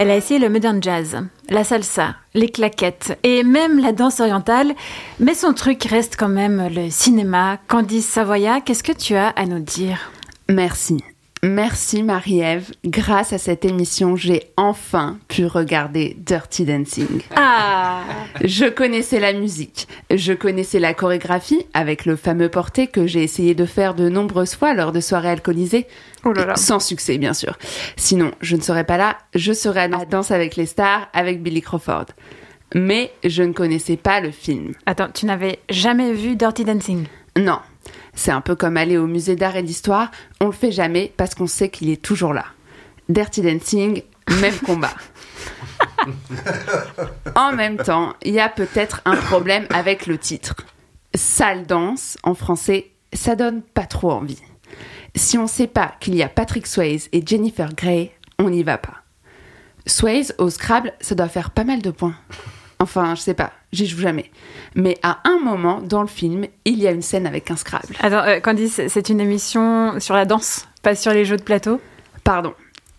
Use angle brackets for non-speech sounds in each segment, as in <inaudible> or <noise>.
Elle a essayé le modern jazz, la salsa, les claquettes et même la danse orientale, mais son truc reste quand même le cinéma. Candice Savoya, qu'est-ce que tu as à nous dire? Merci. Merci Marie-Ève. Grâce à cette émission, j'ai enfin pu regarder Dirty Dancing. Ah Je connaissais la musique, je connaissais la chorégraphie avec le fameux porté que j'ai essayé de faire de nombreuses fois lors de soirées alcoolisées. Oh là là. Sans succès, bien sûr. Sinon, je ne serais pas là, je serais à danse avec les stars avec Billy Crawford. Mais je ne connaissais pas le film. Attends, tu n'avais jamais vu Dirty Dancing? Non, c'est un peu comme aller au musée d'art et d'histoire, on le fait jamais parce qu'on sait qu'il est toujours là. Dirty Dancing, même <laughs> combat. en même temps, il y a peut-être un problème avec le titre. Sale danse, en français, ça donne pas trop envie. Si on sait pas qu'il y a Patrick Swayze et Jennifer Grey, on n'y va pas. Swayze au Scrabble, ça doit faire pas mal de points. Enfin, je sais pas, j'y joue jamais. Mais à un moment dans le film, il y a une scène avec un Scrabble. Attends, euh, Candice, c'est une émission sur la danse, pas sur les jeux de plateau? Pardon.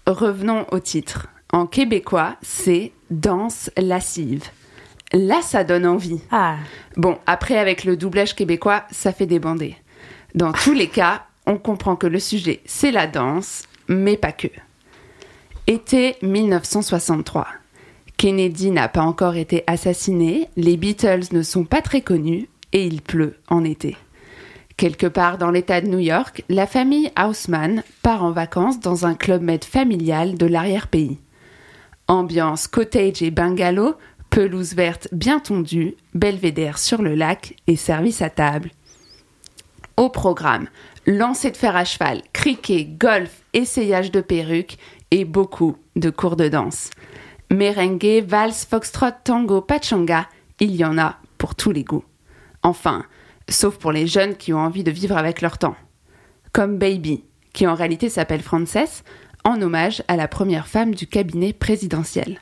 Revenons au titre. En québécois, c'est danse lascive. Là, ça donne envie. Ah Bon, après, avec le doublage québécois, ça fait débander. Dans tous les cas, on comprend que le sujet, c'est la danse, mais pas que. Été 1963. Kennedy n'a pas encore été assassiné, les Beatles ne sont pas très connus, et il pleut en été. Quelque part dans l'État de New York, la famille Haussmann part en vacances dans un club med familial de l'arrière-pays. Ambiance cottage et bungalow, pelouse verte bien tondue, belvédère sur le lac et service à table. Au programme, lancer de fer à cheval, cricket, golf, essayage de perruques et beaucoup de cours de danse. Merengue, valse, foxtrot, tango, pachanga, il y en a pour tous les goûts. Enfin, sauf pour les jeunes qui ont envie de vivre avec leur temps. Comme Baby, qui en réalité s'appelle Frances, en hommage à la première femme du cabinet présidentiel.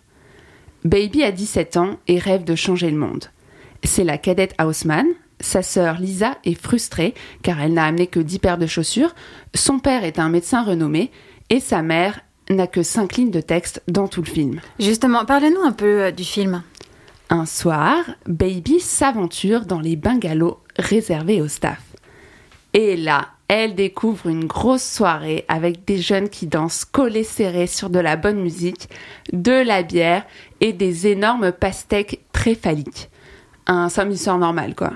Baby a 17 ans et rêve de changer le monde. C'est la cadette Haussmann. Sa sœur Lisa est frustrée car elle n'a amené que 10 paires de chaussures. Son père est un médecin renommé et sa mère n'a que 5 lignes de texte dans tout le film. Justement, parlez-nous un peu euh, du film. Un soir, Baby s'aventure dans les bungalows réservés au staff. Et là, elle découvre une grosse soirée avec des jeunes qui dansent collés serrés sur de la bonne musique, de la bière et des énormes pastèques très phalliques. Un samedi soir normal, quoi.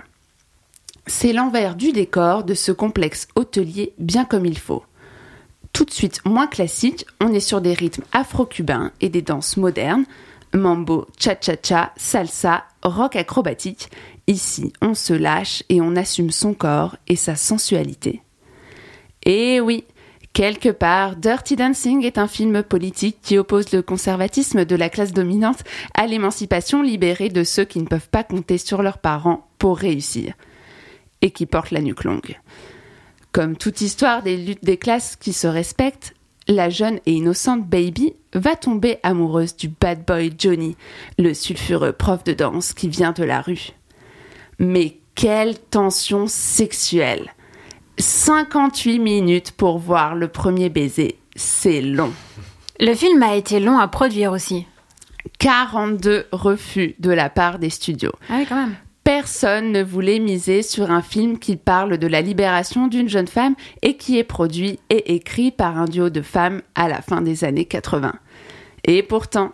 C'est l'envers du décor de ce complexe hôtelier bien comme il faut. Tout de suite moins classique, on est sur des rythmes afro-cubains et des danses modernes, mambo, cha-cha-cha, salsa, rock acrobatique. Ici, on se lâche et on assume son corps et sa sensualité. Et oui, quelque part, Dirty Dancing est un film politique qui oppose le conservatisme de la classe dominante à l'émancipation libérée de ceux qui ne peuvent pas compter sur leurs parents pour réussir et qui portent la nuque longue. Comme toute histoire des luttes des classes qui se respectent, la jeune et innocente Baby va tomber amoureuse du bad boy Johnny, le sulfureux prof de danse qui vient de la rue. Mais quelle tension sexuelle 58 minutes pour voir le premier baiser, c'est long. Le film a été long à produire aussi. 42 refus de la part des studios. Ah oui, quand même. Personne ne voulait miser sur un film qui parle de la libération d'une jeune femme et qui est produit et écrit par un duo de femmes à la fin des années 80. Et pourtant,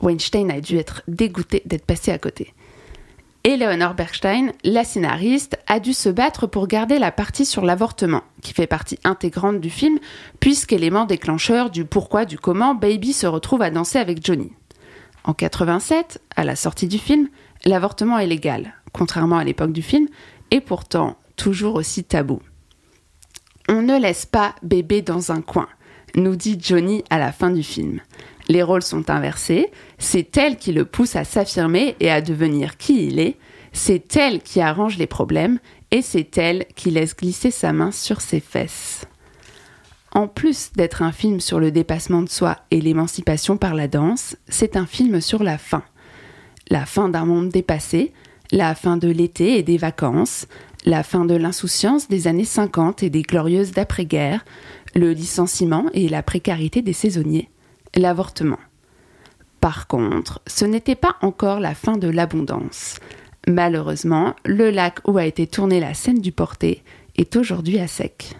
Weinstein a dû être dégoûté d'être passé à côté. Eleanor Bergstein, la scénariste, a dû se battre pour garder la partie sur l'avortement, qui fait partie intégrante du film, puisqu'élément déclencheur du pourquoi du comment Baby se retrouve à danser avec Johnny. En 87, à la sortie du film, l'avortement est légal, contrairement à l'époque du film, et pourtant toujours aussi tabou. On ne laisse pas bébé dans un coin, nous dit Johnny à la fin du film. Les rôles sont inversés, c'est elle qui le pousse à s'affirmer et à devenir qui il est, c'est elle qui arrange les problèmes, et c'est elle qui laisse glisser sa main sur ses fesses. En plus d'être un film sur le dépassement de soi et l'émancipation par la danse, c'est un film sur la fin. La fin d'un monde dépassé, la fin de l'été et des vacances, la fin de l'insouciance des années 50 et des glorieuses d'après-guerre, le licenciement et la précarité des saisonniers, l'avortement. Par contre, ce n'était pas encore la fin de l'abondance. Malheureusement, le lac où a été tournée la scène du porté est aujourd'hui à sec.